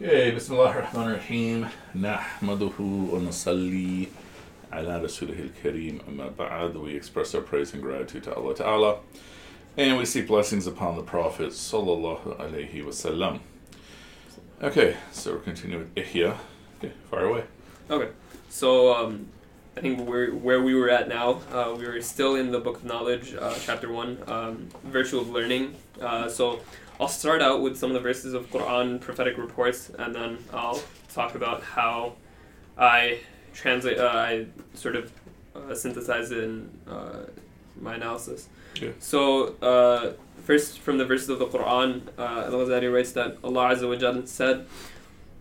Okay, بسم الله الرحمن الرحيم نحمده ونصلي على رسوله الكريم أما بعد we express our praise and gratitude to Allah Ta'ala and we seek blessings upon the Prophet Sallallahu Alaihi Wasallam okay so we're continuing with Ihya okay fire away Okay, so um, I think we're where we were at now. Uh, we were still in the Book of Knowledge, uh, chapter one, um, virtue of learning. Uh, so I'll start out with some of the verses of Quran, prophetic reports, and then I'll talk about how I translate. Uh, I sort of uh, synthesize it in uh, my analysis. Okay. So uh, first, from the verses of the Quran, uh, Al-Ghazali writes that Allah Azza wa Jalla said.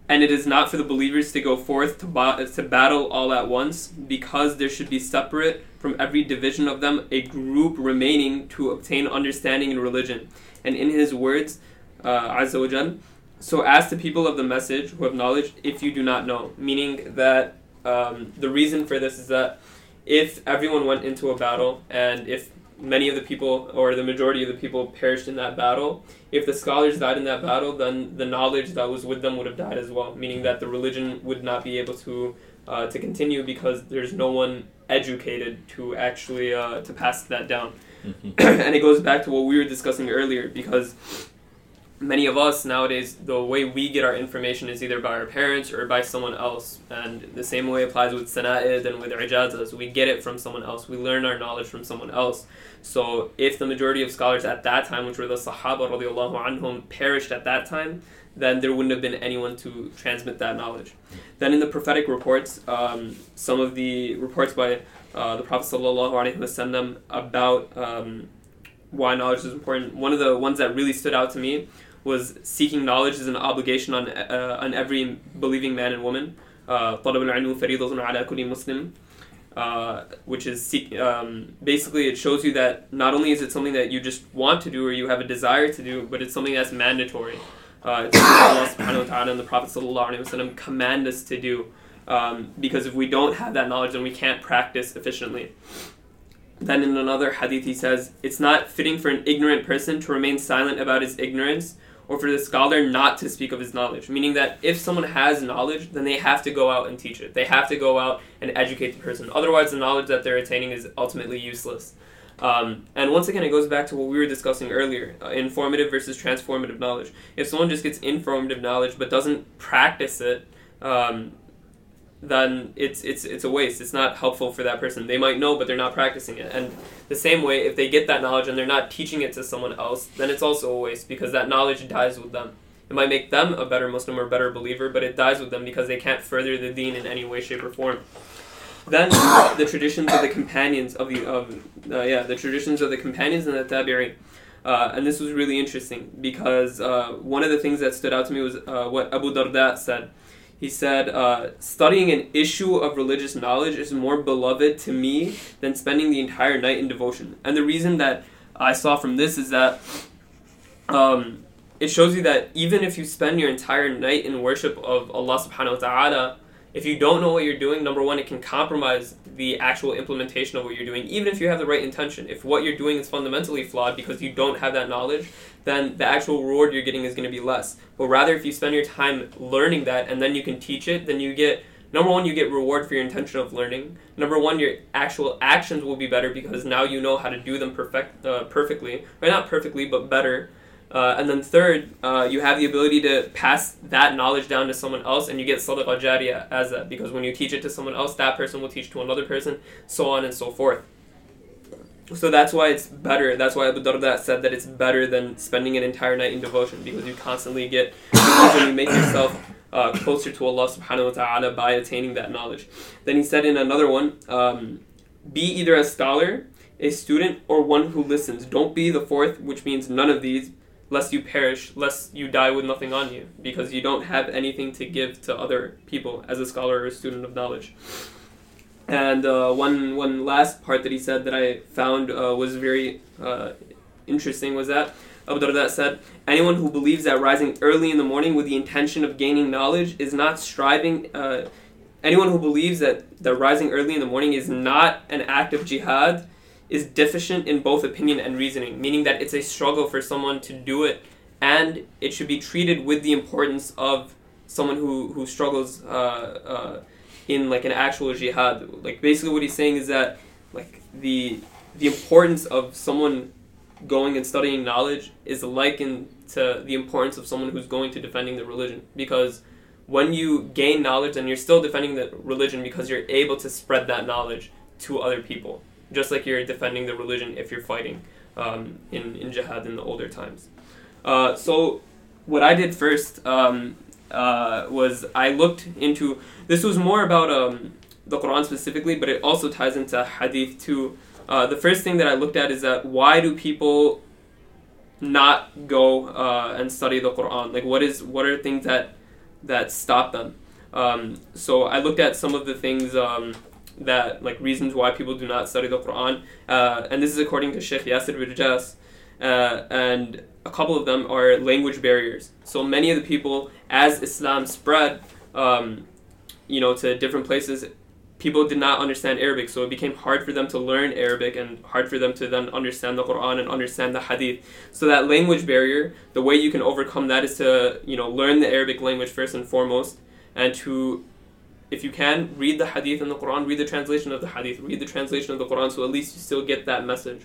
And it is not for the believers to go forth to, ba- to battle all at once, because there should be separate from every division of them a group remaining to obtain understanding in religion. And in his words, uh, Azza so ask the people of the message who have knowledge if you do not know. Meaning that um, the reason for this is that if everyone went into a battle and if many of the people or the majority of the people perished in that battle, if the scholars died in that battle, then the knowledge that was with them would have died as well, meaning that the religion would not be able to uh, to continue because there's no one educated to actually uh, to pass that down. Mhm. and it goes back to what we were discussing earlier because many of us nowadays the way we get our information is either by our parents or by someone else and the same way applies with sana'id and with ijazas we get it from someone else we learn our knowledge from someone else so if the majority of scholars at that time which were the sahaba radiallahu anhum perished at that time then there wouldn't have been anyone to transmit that knowledge. Then in the prophetic reports, um, some of the reports by uh, the Prophet ﷺ about um, why knowledge is important, one of the ones that really stood out to me was seeking knowledge is an obligation on, uh, on every believing man and woman. Uh, uh, which is um, basically it shows you that not only is it something that you just want to do or you have a desire to do, but it's something that's mandatory. Uh, Allah subhanahu and the Prophet sallallahu wasallam command us to do. Um, because if we don't have that knowledge, then we can't practice efficiently. Then in another hadith, he says, It's not fitting for an ignorant person to remain silent about his ignorance, or for the scholar not to speak of his knowledge. Meaning that if someone has knowledge, then they have to go out and teach it. They have to go out and educate the person. Otherwise, the knowledge that they're attaining is ultimately useless. Um, and once again, it goes back to what we were discussing earlier uh, informative versus transformative knowledge. If someone just gets informative knowledge but doesn't practice it, um, then it's it's it's a waste. It's not helpful for that person. They might know, but they're not practicing it. And the same way, if they get that knowledge and they're not teaching it to someone else, then it's also a waste because that knowledge dies with them. It might make them a better Muslim or better believer, but it dies with them because they can't further the deen in any way, shape, or form. Then the traditions of the companions of the of uh, yeah the traditions of the companions and the tabi'in. Uh, and this was really interesting because uh, one of the things that stood out to me was uh, what Abu Darda said. He said, uh, studying an issue of religious knowledge is more beloved to me than spending the entire night in devotion. And the reason that I saw from this is that um, it shows you that even if you spend your entire night in worship of Allah subhanahu wa ta'ala, if you don't know what you're doing, number one, it can compromise the actual implementation of what you're doing, even if you have the right intention. If what you're doing is fundamentally flawed because you don't have that knowledge, then the actual reward you're getting is going to be less. But rather, if you spend your time learning that and then you can teach it, then you get number one, you get reward for your intention of learning. Number one, your actual actions will be better because now you know how to do them perfect, uh, perfectly, or not perfectly, but better. Uh, and then third, uh, you have the ability to pass that knowledge down to someone else, and you get sadaqah jariyah as that because when you teach it to someone else, that person will teach to another person, so on and so forth. So that's why it's better. That's why Abu Darda said that it's better than spending an entire night in devotion because you constantly get you make yourself uh, closer to Allah Subhanahu wa Taala by attaining that knowledge. Then he said in another one, um, be either a scholar, a student, or one who listens. Don't be the fourth, which means none of these, lest you perish, lest you die with nothing on you, because you don't have anything to give to other people as a scholar or a student of knowledge. And uh, one one last part that he said that I found uh, was very uh, interesting was that Abu Darda said, "Anyone who believes that rising early in the morning with the intention of gaining knowledge is not striving." Uh, anyone who believes that that rising early in the morning is not an act of jihad is deficient in both opinion and reasoning, meaning that it's a struggle for someone to do it, and it should be treated with the importance of someone who who struggles uh, uh, in like an actual jihad. Like basically, what he's saying is that like the the importance of someone going and studying knowledge is likened to the importance of someone who's going to defending the religion because when you gain knowledge and you're still defending the religion because you're able to spread that knowledge to other people just like you're defending the religion if you're fighting um, in, in jihad in the older times uh, so what i did first um, uh, was i looked into this was more about um, the quran specifically but it also ties into hadith too uh, the first thing that i looked at is that why do people not go uh, and study the Quran? Like, what is what are things that that stop them? Um, so I looked at some of the things um, that like reasons why people do not study the Quran, uh, and this is according to Sheikh Yasir Birjas, uh, and a couple of them are language barriers. So many of the people, as Islam spread, um, you know, to different places, people did not understand Arabic, so it became hard for them to learn Arabic and hard for them to then understand the Quran and understand the Hadith. So that language barrier, the way you can overcome that is to you know learn the Arabic language first and foremost, and to if you can read the Hadith and the Quran, read the translation of the Hadith, read the translation of the Quran, so at least you still get that message.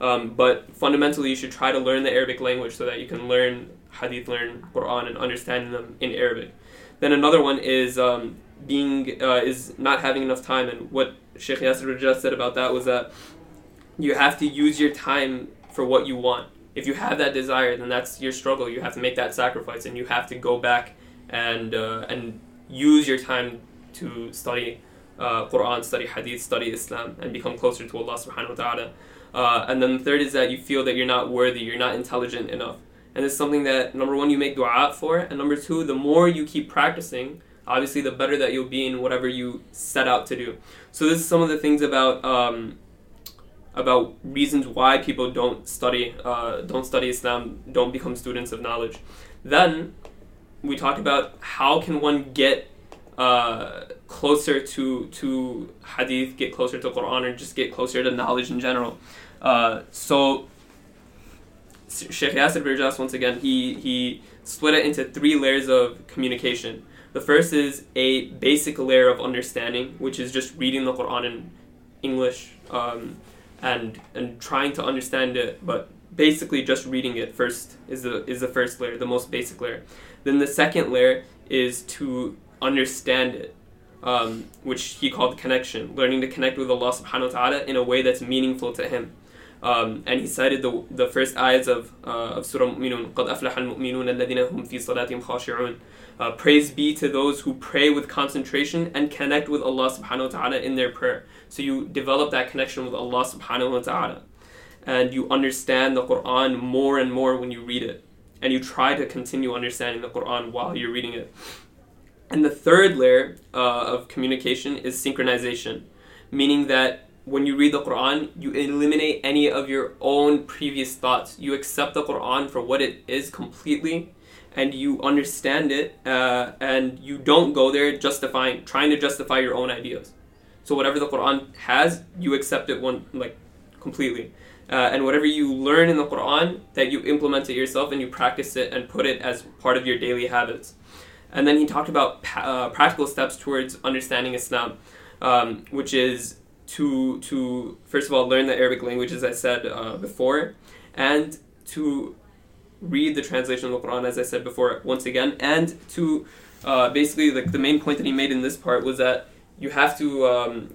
Um, but fundamentally, you should try to learn the Arabic language so that you can learn Hadith, learn Quran, and understand them in Arabic. Then another one is um, being uh, is not having enough time. And what Sheikh Yasir just said about that was that you have to use your time for what you want. If you have that desire, then that's your struggle. You have to make that sacrifice, and you have to go back and uh, and use your time to study uh, Quran, study Hadith, study Islam, and become closer to Allah Subhanahu wa Taala. Uh, and then the third is that you feel that you're not worthy, you're not intelligent enough, and it's something that number one you make du'a for, and number two, the more you keep practicing, obviously the better that you'll be in whatever you set out to do. So this is some of the things about um, about reasons why people don't study uh, don't study Islam, don't become students of knowledge. Then we talked about how can one get uh, closer to to Hadith, get closer to Quran, or just get closer to knowledge in general. Uh, so Sheikh Yasir Birjas once again he he split it into three layers of communication. The first is a basic layer of understanding, which is just reading the Quran in English um, and and trying to understand it, but basically just reading it first is the is the first layer, the most basic layer. Then the second layer is to understand it, um, which he called connection, learning to connect with Allah Subhanahu wa Taala in a way that's meaningful to Him. Um, and he cited the, the first ayahs of, uh, of Surah Mu'minun, قَدْ أَفْلَحَ الْمُؤْمِنُونَ الَّذِينَ هُمْ فِي صَلَاتِهِمْ خَاشِعُونَ uh, praise be to those who pray with concentration and connect with Allah subhanahu wa ta'ala in their prayer. So you develop that connection with Allah subhanahu wa ta'ala. And you understand the Quran more and more when you read it. And you try to continue understanding the Quran while you're reading it. And the third layer uh, of communication is synchronization, meaning that when you read the Quran, you eliminate any of your own previous thoughts. You accept the Quran for what it is completely and you understand it uh, and you don't go there justifying trying to justify your own ideas. So whatever the quran has you accept it one like completely. Uh, and whatever you learn in the quran that you implement it yourself and you practice it and put it as part of your daily habits and then he talked about uh, practical steps towards understanding islam um, which is to to first of all learn the arabic language as i said uh, before and to read the translation of the Quran, as I said before, once again, and to uh, basically like the main point that he made in this part was that you have to um,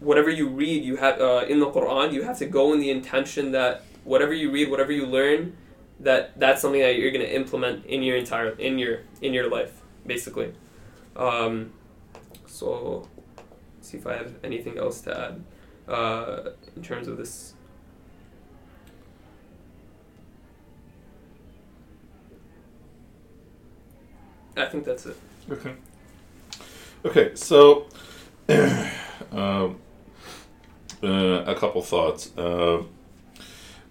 whatever you read, you have uh, in the Quran, you have to go in the intention that whatever you read, whatever you learn, that that's something that you're going to implement in your entire in your in your life, basically. Um, so, see if I have anything else to add uh, in terms of this I think that's it. Okay. Okay, so uh, uh, a couple thoughts. Uh,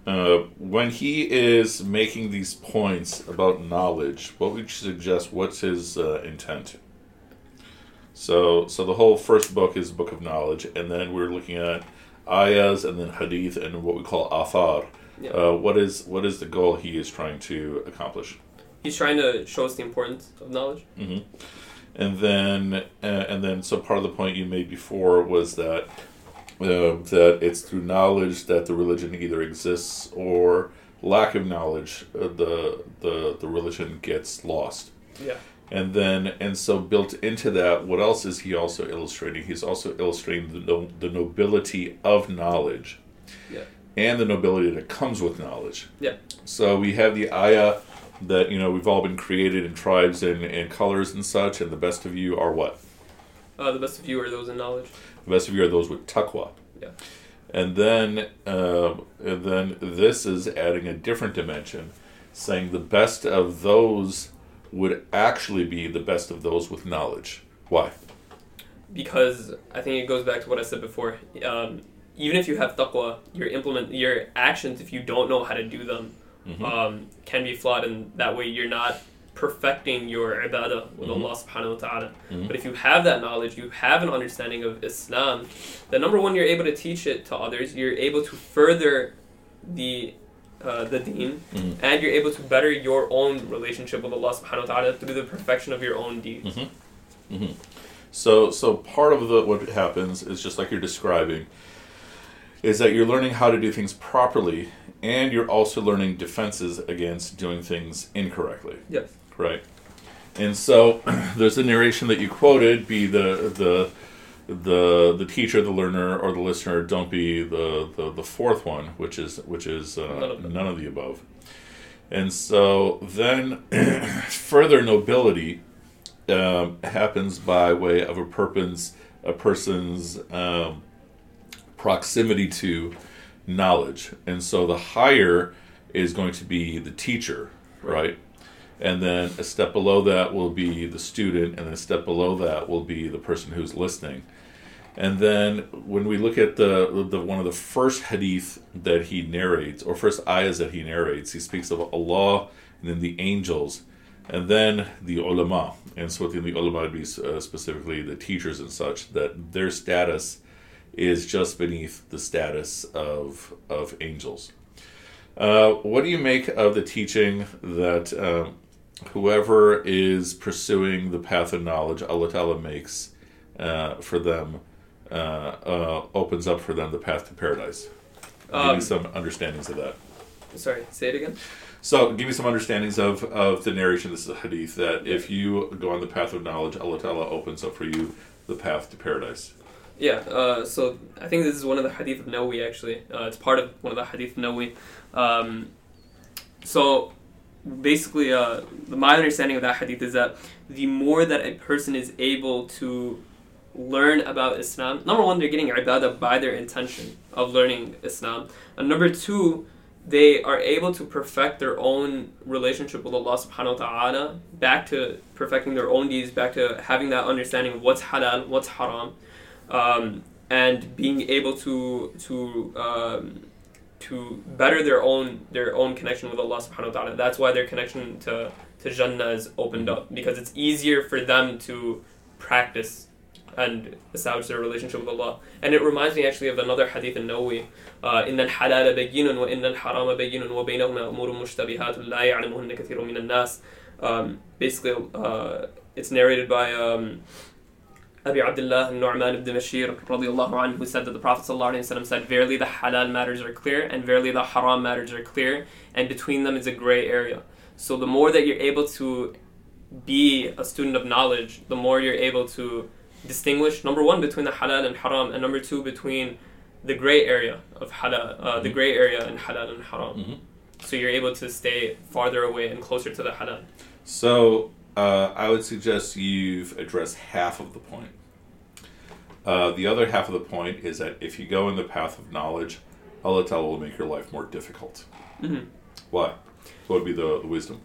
uh, when he is making these points about knowledge, what would you suggest? What's his uh, intent? So, so the whole first book is book of knowledge, and then we're looking at ayahs and then hadith and what we call athar. Yeah. Uh, what is what is the goal he is trying to accomplish? He's trying to show us the importance of knowledge. hmm And then, uh, and then, so part of the point you made before was that uh, that it's through knowledge that the religion either exists or lack of knowledge, uh, the the the religion gets lost. Yeah. And then, and so built into that, what else is he also illustrating? He's also illustrating the no, the nobility of knowledge, Yeah. and the nobility that comes with knowledge. Yeah. So we have the ayah that you know we've all been created in tribes and, and colors and such, and the best of you are what? Uh, the best of you are those in knowledge. The best of you are those with taqwa. Yeah. And then, um and then this is adding a different dimension, saying the best of those would actually be the best of those with knowledge. Why? because I think it goes back to what I said before. Um, even if you have taqwa, your implement your actions, if you don't know how to do them, Mhm. um, can be flawed, and that way you're not perfecting your ibadah with Mhm. Allah Subhanahu wa Taala. Mhm. But if you have that knowledge, you have an understanding of Islam. Then number one, you're able to teach it to others. You're able to further the uh, the deen, Mhm. and you're able to better your own relationship with Allah Subhanahu wa Taala through the perfection of your own deeds. Mm-hmm. hmm So, so part of the what happens is just like you're describing, is that you're learning how to do things properly, and you're also learning defenses against doing things incorrectly. Yes. Right. And so there's the narration that you quoted, be the the the the teacher, the learner, or the listener. Don't be the the, the fourth one, which is which is uh, None of none of the above. And so then further nobility um, happens by way of a person's a person's um, proximity to knowledge, and so the higher is going to be the teacher, right? And then a step below that will be the student, and then a step below that will be the person who's listening. And then when we look at the, the one of the first hadith that he narrates, or first ayahs that he narrates, he speaks of Allah and then the angels, and then the ulama. And so within the ulama would be uh, specifically the teachers and such, that their status is just beneath the status of of angels. Uh, what do you make of the teaching that um, whoever is pursuing the path of knowledge, Allah Ta'ala makes uh, for them, uh, uh, opens up for them the path to paradise? give Um, me some understandings of that. Sorry, say it again. So, give me some understandings of, of the narration. This is a hadith that if you go on the path of knowledge, Allah Ta'ala opens up for you the path to paradise. Yeah, uh, so I think this is one of the hadith of Nawawi actually. Uh, it's part of one of the hadith of Nawawi. Um, so basically, uh, my understanding of that hadith is that the more that a person is able to learn about Islam, number one, they're getting ibadah by their intention of learning Islam. And number two, they are able to perfect their own relationship with Allah subhanahu wa ta'ala, back to perfecting their own deeds, back to having that understanding of what's halal, what's haram um, and being able to to um, to better their own their own connection with Allah Subhanahu wa Taala. That's why their connection to to Jannah is opened up because it's easier for them to practice and establish their relationship with Allah. And it reminds me actually of another hadith in Nawawi. إن الحلال بين وإن الحرام بين وبينهما أمور مشتبهات لا يعلمهن كثير من الناس. Um, basically, uh, it's narrated by um, Abi Abdullah Nu'man ibn Bashir anhu, who said that the Prophet ﷺ said, Verily the halal matters are clear, and verily the haram matters are clear, and between them is a gray area. So the more that you're able to be a student of knowledge, the more you're able to distinguish, number one, between the halal and haram, and number two, between the gray area of halal, uh, the Mhm. gray area in halal and haram. Mhm. So you're able to stay farther away and closer to the halal. So, uh, I would suggest you've addressed half of the point. Uh, the other half of the point is that if you go in the path of knowledge, Allah Ta'ala will make your life more difficult. Mhm. Why? What would be the, the wisdom?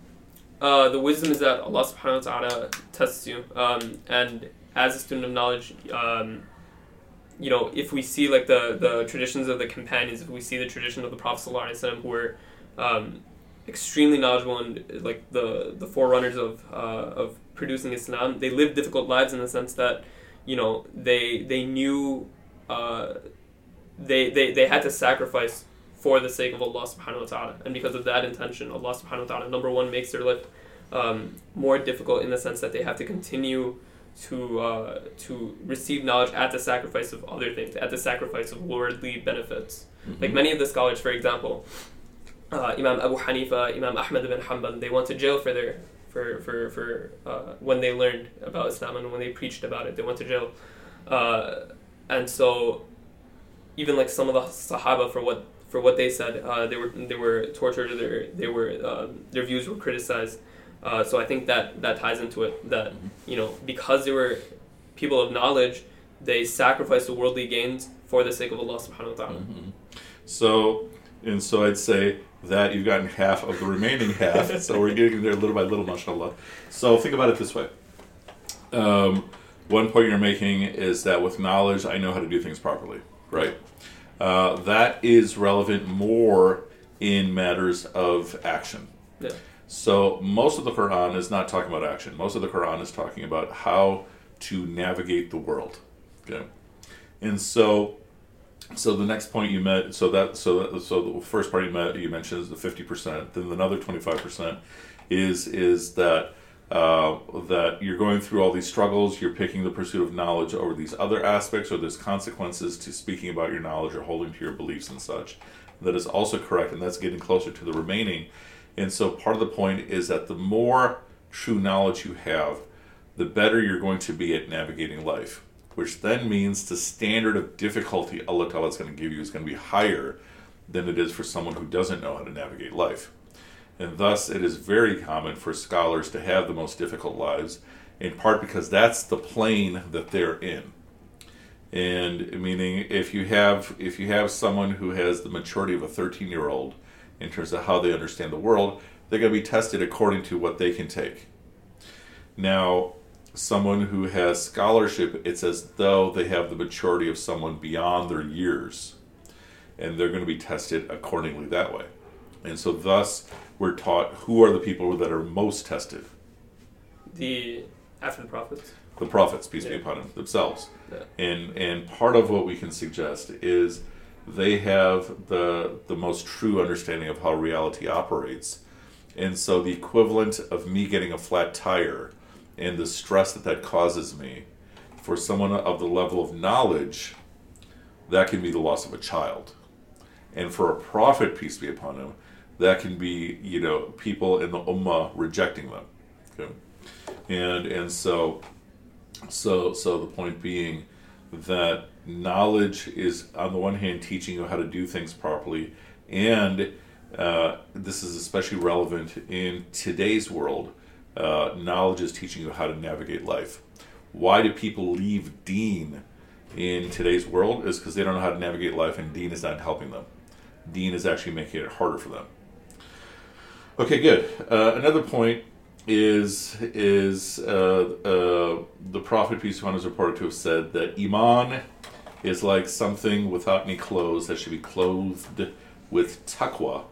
Uh, the wisdom is that Allah subhanahu wa ta'ala tests you. Um, and as a student of knowledge, um, you know, if we see like the, the traditions of the companions, if we see the tradition of the Prophet sallallahu alaihi wasallam who were um, extremely knowledgeable and like the, the forerunners of, uh, of producing Islam, they lived difficult lives in the sense that, you know, they, they knew, uh, they, they, they had to sacrifice for the sake of Allah subhanahu wa ta'ala. And because of that intention, Allah subhanahu wa ta'ala, number one, makes their life um, more difficult in the sense that they have to continue to uh, to receive knowledge at the sacrifice of other things, at the sacrifice of worldly benefits. Mm-hmm. Like many of the scholars, for example, uh, Imam Abu Hanifa, Imam Ahmad ibn Hanbal, they went to jail for their for for for uh, when they learned about Islam and when they preached about it. They went to jail, uh, and so even like some of the Sahaba for what for what they said, uh, they were they were tortured. Their they were um, their views were criticized. Uh, so I think that that ties into it. That you know because they were people of knowledge, they sacrificed the worldly gains for the sake of Allah Subhanahu wa Taala. Mhm. So, and so I'd say that you've gotten half of the remaining half. so we're getting there little by little, mashallah. So think about it this way. Um, one point you're making is that with knowledge, I know how to do things properly, right? Uh, that is relevant more in matters of action. Yeah. So most of the Quran is not talking about action. Most of the Quran is talking about how to navigate the world. Okay, and so, so the next point you met, so that so that, so the first part you met you mentioned is the fifty percent. Then another twenty five percent is is that uh, that you're going through all these struggles. You're picking the pursuit of knowledge over these other aspects, or there's consequences to speaking about your knowledge or holding to your beliefs and such. That is also correct, and that's getting closer to the remaining. And so part of the point is that the more true knowledge you have, the better you're going to be at navigating life, which then means the standard of difficulty Allah Ta'ala is going to give you is going to be higher than it is for someone who doesn't know how to navigate life. And thus, it is very common for scholars to have the most difficult lives, in part because that's the plane that they're in. And meaning, if you have if you have someone who has the maturity of a 13 year old in terms of how they understand the world, they're going to be tested according to what they can take. Now, someone who has scholarship, it's as though they have the maturity of someone beyond their years, and they're going to be tested accordingly that way. And so, thus, we're taught who are the people that are most tested The after the prophets. the prophets, peace be upon them, themselves. Yeah. And and part of what we can suggest is they have the the most true understanding of how reality operates. And so the equivalent of me getting a flat tire and the stress that that causes me for someone of the level of knowledge that can be the loss of a child. And for a prophet, peace be upon him, that can be, you know, people in the ummah rejecting them. Okay? And and so so, so the point being that knowledge is, on the one hand, teaching you how to do things properly, and uh, this is especially relevant in today's world. Uh, knowledge is teaching you how to navigate life. Why do people leave Deen in today's world? Is because they don't know how to navigate life, and Deen is not helping them. Deen is actually making it harder for them. Okay, good. Uh, another point is is uh, uh, the prophet peace be upon him is reported to have said that iman is like something without any clothes that should be clothed with taqwa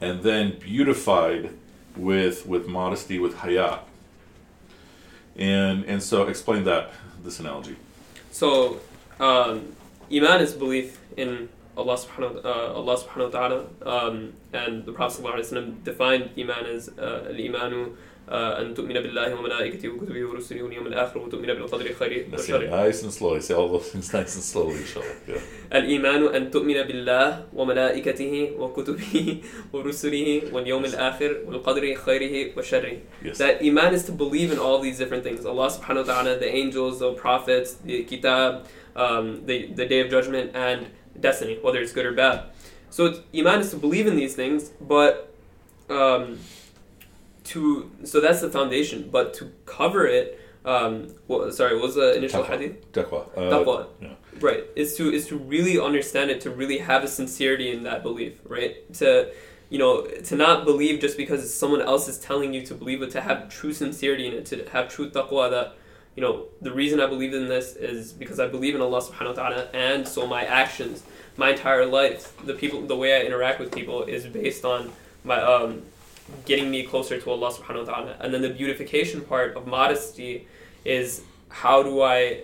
and then beautified with with modesty with hayat and and so explain that this analogy. So, um, iman is belief in Allah subhanahu, uh, Allah subhanahu wa ta'ala, um, and the Prophet defined iman as uh, al-imanu uh, أن تؤمن بالله وملائكته وكتبه ورسله واليوم الآخر وتؤمن بالقدر خيره Say it وشره nice and slowly say all those things nice and slowly inshallah yeah. الإيمان أن تؤمن بالله وملائكته وكتبه ورسله واليوم الآخر والقدر خيره وشره yes that iman is to believe in all these different things Allah subhanahu wa ta'ala, the angels, the prophets, the kitab, um, the, the day of judgment, and destiny, whether it's good or bad. So it's, iman is to believe in these things, but um, to so that's the foundation. But to cover it, um, what, sorry, what was the initial Taqwa. hadith? taqwa uh, Taqwa. yeah. Right. Is to is to really understand it, to really have a sincerity in that belief, right? To you know, to not believe just because someone else is telling you to believe but to have true sincerity in it, to have true taqwa that, you know, the reason I believe in this is because I believe in Allah subhanahu wa ta'ala and so my actions, my entire life, the people the way I interact with people is based on my um getting me closer to Allah subhanahu wa ta'ala. And then the beautification part of modesty is how do I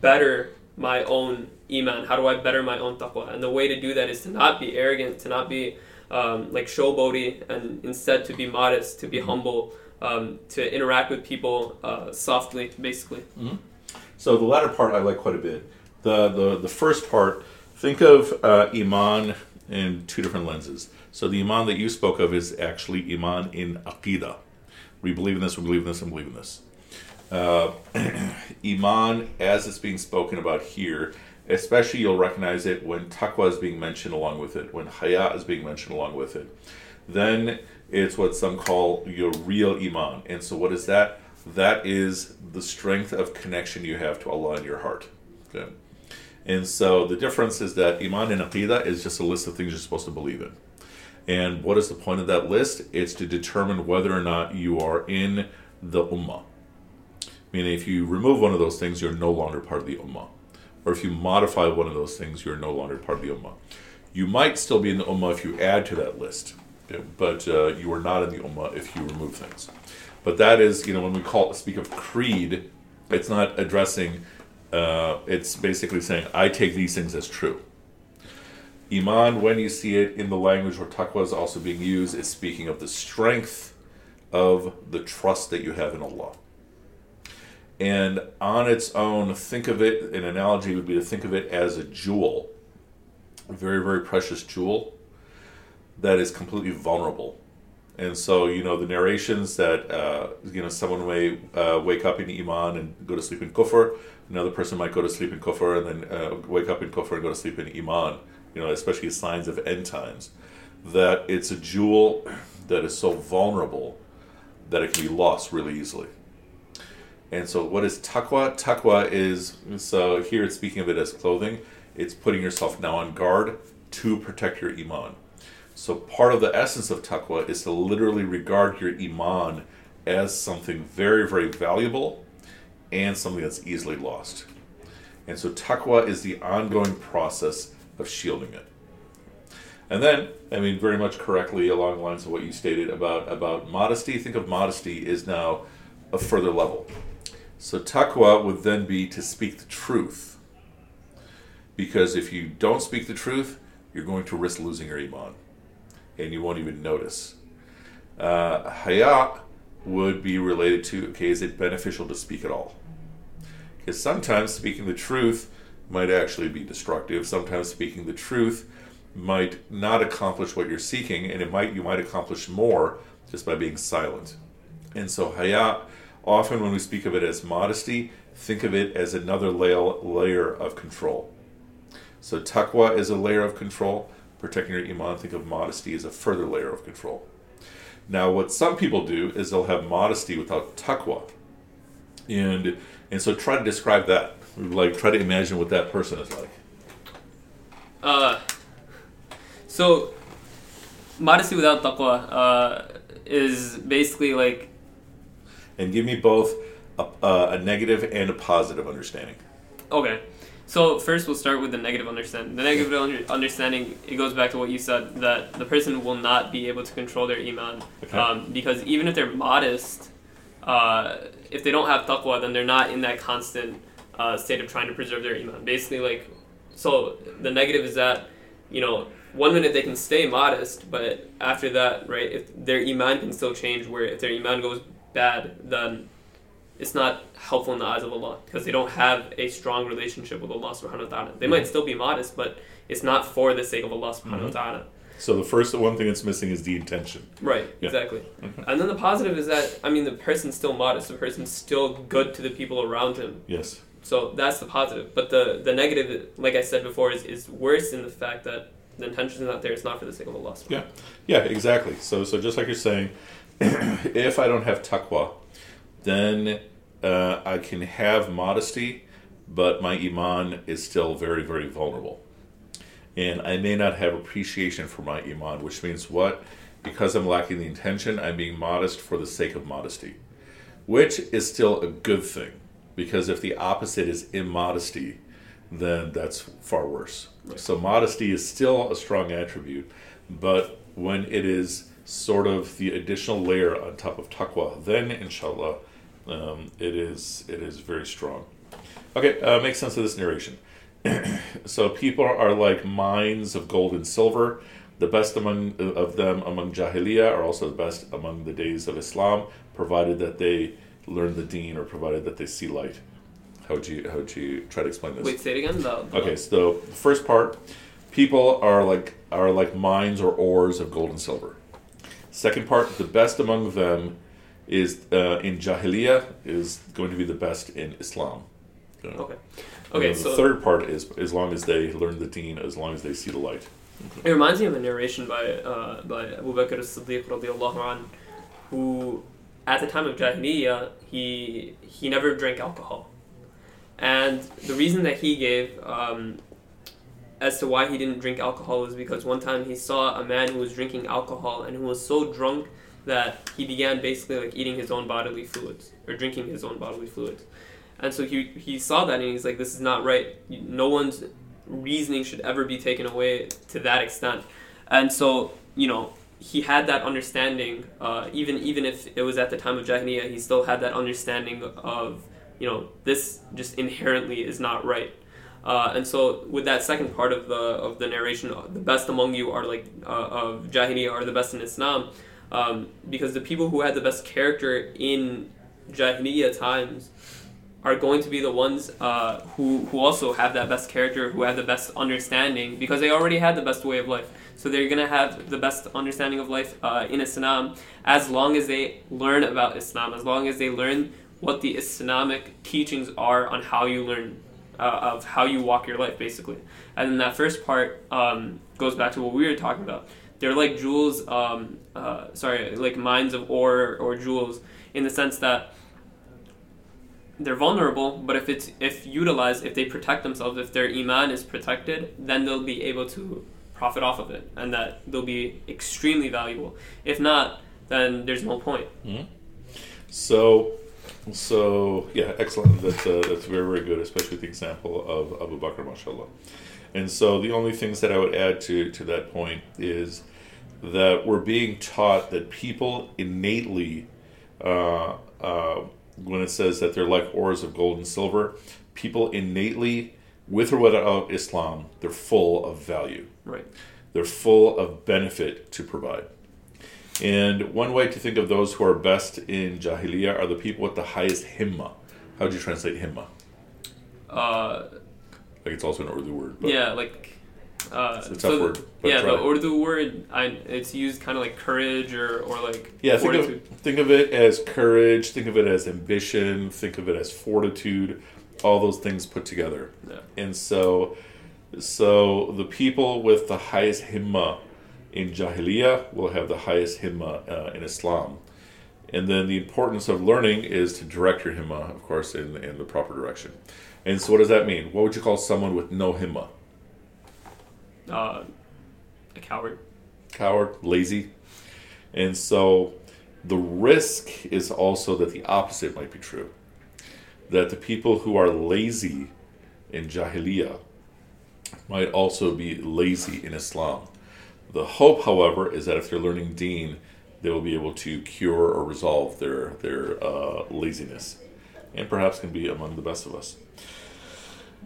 better my own iman? How do I better my own taqwa? And the way to do that is to not be arrogant, to not be um, like showboaty, and instead to be modest, to be humble, um, to interact with people uh, softly, basically. So the latter part I like quite a bit. The the, the first part, think of uh, iman in two different lenses. So the iman that you spoke of is actually iman in aqidah. We believe in this, we believe in this, and believe in this. Uh, iman, as it's being spoken about here, especially you'll recognize it when taqwa is being mentioned along with it, when haya is being mentioned along with it. Then it's what some call your real iman. And so, what is that? That is the strength of connection you have to Allah in your heart. Okay. And so, the difference is that iman and aqidah is just a list of things you're supposed to believe in. And what is the point of that list? It's to determine whether or not you are in the ummah. Meaning, if you remove one of those things, you're no longer part of the ummah. Or if you modify one of those things, you're no longer part of the ummah. You might still be in the ummah if you add to that list, but uh, you are not in the ummah if you remove things. But that is, you know, when we call speak of creed, it's not addressing. Uh, it's basically saying I take these things as true. Iman, when you see it in the language where taqwa is also being used, is speaking of the strength of the trust that you have in Allah. And on its own, think of it, an analogy would be to think of it as a jewel, a very, very precious jewel that is completely vulnerable. And so, you know, the narrations that, uh, you know, someone may uh, wake up in Iman and go to sleep in Kufr, another person might go to sleep in Kufr and then uh, wake up in Kufr and go to sleep in Iman, you know, especially signs of end times, that it's a jewel that is so vulnerable that it can be lost really easily. And so, what is taqwa? Taqwa is so here it's speaking of it as clothing. It's putting yourself now on guard to protect your iman. So, part of the essence of taqwa is to literally regard your iman as something very, very valuable and something that's easily lost. And so, taqwa is the ongoing process of shielding it. And then, I mean, very much correctly along the lines of what you stated about about modesty. Think of modesty is now a further level. So taqwa would then be to speak the truth. Because if you don't speak the truth, you're going to risk losing your iman, and you won't even notice. Uh, haya would be related to okay, is it beneficial to speak at all? Because sometimes speaking the truth might actually be destructive. Sometimes speaking the truth might not accomplish what you're seeking, and it might you might accomplish more just by being silent. And so hayat, Often, when we speak of it as modesty, think of it as another layer of control. So, taqwa is a layer of control. Protecting your iman, think of modesty as a further layer of control. Now, what some people do is they'll have modesty without taqwa. And, and so, try to describe that. Like, try to imagine what that person is like. Uh, so, modesty without taqwa uh, is basically like and give me both a, a, negative and a positive understanding. Okay. So first, we'll start with the negative understanding. The negative under- understanding it goes back to what you said that the person will not be able to control their iman okay. um, because even if they're modest, uh, if they don't have taqwa, then they're not in that constant uh, state of trying to preserve their iman. Basically, like so, the negative is that you know one minute they can stay modest, but after that, right, if their iman can still change, where if their iman goes bad, then it's not helpful in the eyes of Allah because they don't have a strong relationship with Allah subhanahu wa ta'ala. They might still be modest, but it's not for the sake of Allah subhanahu mm-hmm. wa ta'ala. So the first one thing that's missing is the intention. Right, yeah. exactly. Mm-hmm. And then the positive is that I mean the person's still modest, the person's still good to the people around him. Yes. So that's the positive. But the the negative, like I said before, is, is worse in the fact that the intention is not there, it's not for the sake of Allah. Yeah. Yeah, exactly. So so just like you're saying, if I don't have taqwa, then uh, I can have modesty, but my iman is still very, very vulnerable. And I may not have appreciation for my iman, which means what? Because I'm lacking the intention, I'm being modest for the sake of modesty, which is still a good thing. Because if the opposite is immodesty, then that's far worse. Right. So modesty is still a strong attribute, but when it is sort of the additional layer on top of taqwa, then inshallah, um, it is it is very strong. Okay, uh, make sense of this narration. so people are like mines of gold and silver The best among of them among Jahiliyyah are also the best among the days of Islam, provided that they learn the Deen or provided that they see light. How would you how would you try to explain this? Wait, say it again. The, the Okay, so the first part, people are like are like mines or ores of gold and silver. Second part, the best among them is uh, in Jahiliyyah is going to be the best in Islam. Uh, Okay. Okay, then so the third part is as long as they learn the Deen, as long as they see the light. It reminds me of a narration by uh, by Abu Bakr as-Siddiq radiallahu an, who at the time of Jahiliyyah he he never drank alcohol, and the reason that he gave um, as to why he didn't drink alcohol was because one time he saw a man who was drinking alcohol and who was so drunk that he began basically like eating his own bodily fluids or drinking his own bodily fluids, and so he he saw that and he's like this is not right. No one's reasoning should ever be taken away to that extent. And so, you know, he had that understanding, uh, even even if it was at the time of Jahiliyyah, he still had that understanding of, you know, this just inherently is not right. Uh, and so, with that second part of the of the narration, the best among you are like uh, of Jahiliyyah are the best in Islam, um, because the people who had the best character in Jahiliyyah times are going to be the ones uh, who who also have that best character, who have the best understanding, because they already had the best way of life. So they're gonna have the best understanding of life uh, in Islam as long as they learn about Islam, as long as they learn what the Islamic teachings are on how you learn uh, of how you walk your life, basically. And then that first part um, goes back to what we were talking about. They're like jewels, um, uh, sorry, like mines of ore or jewels, in the sense that they're vulnerable, but if it's if utilized, if they protect themselves, if their iman is protected, then they'll be able to profit off of it, and that they'll be extremely valuable. If not, then there's no point. So, so yeah, excellent. That's uh, that's very very good, especially with the example of Abu Bakr, mashallah. And so the only things that I would add to to that point is that we're being taught that people innately, uh, uh, when it says that they're like ores of gold and silver, people innately, with or without Islam, they're full of value. Right. They're full of benefit to provide. And one way to think of those who are best in Jahiliyyah are the people with the highest himma. How do you translate himma? Uh, Like it's also an Urdu word. But yeah, like. Uh, It's a tough so word, yeah, the. Urdu word, I, it's used kind of like courage or, or like Yeah, think of, think of it as courage, think of it as ambition, think of it as fortitude, all those things put together. Yeah. And so, so the people with the highest himma in Jahiliyyah will have the highest himma uh, in Islam. And then the importance of learning is to direct your himma, of course, in, in the proper direction. And so, what does that mean? What would you call someone with no himma? Uh, a coward. Coward, lazy. And so, the risk is also that the opposite might be true. That the people who are lazy in Jahiliyyah might also be lazy in Islam. The hope, however, is that if they're learning Deen, they will be able to cure or resolve their their uh, laziness, and perhaps can be among the best of us.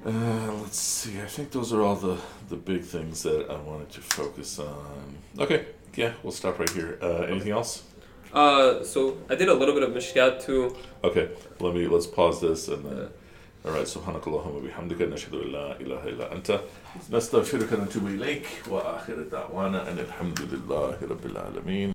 Uh, let's see. I think those are all the the big things that I wanted to focus on. Okay, yeah, we'll stop right here. Uh, anything else? Uh, so I did a little bit of mishkat too. Okay, let me let's pause this and then. All right, سبحانك اللهم وبحمدك نشهد أن لا إله إلا أنت نستغفرك ونتوب إليك وآخر دعوانا أن الحمد لله رب العالمين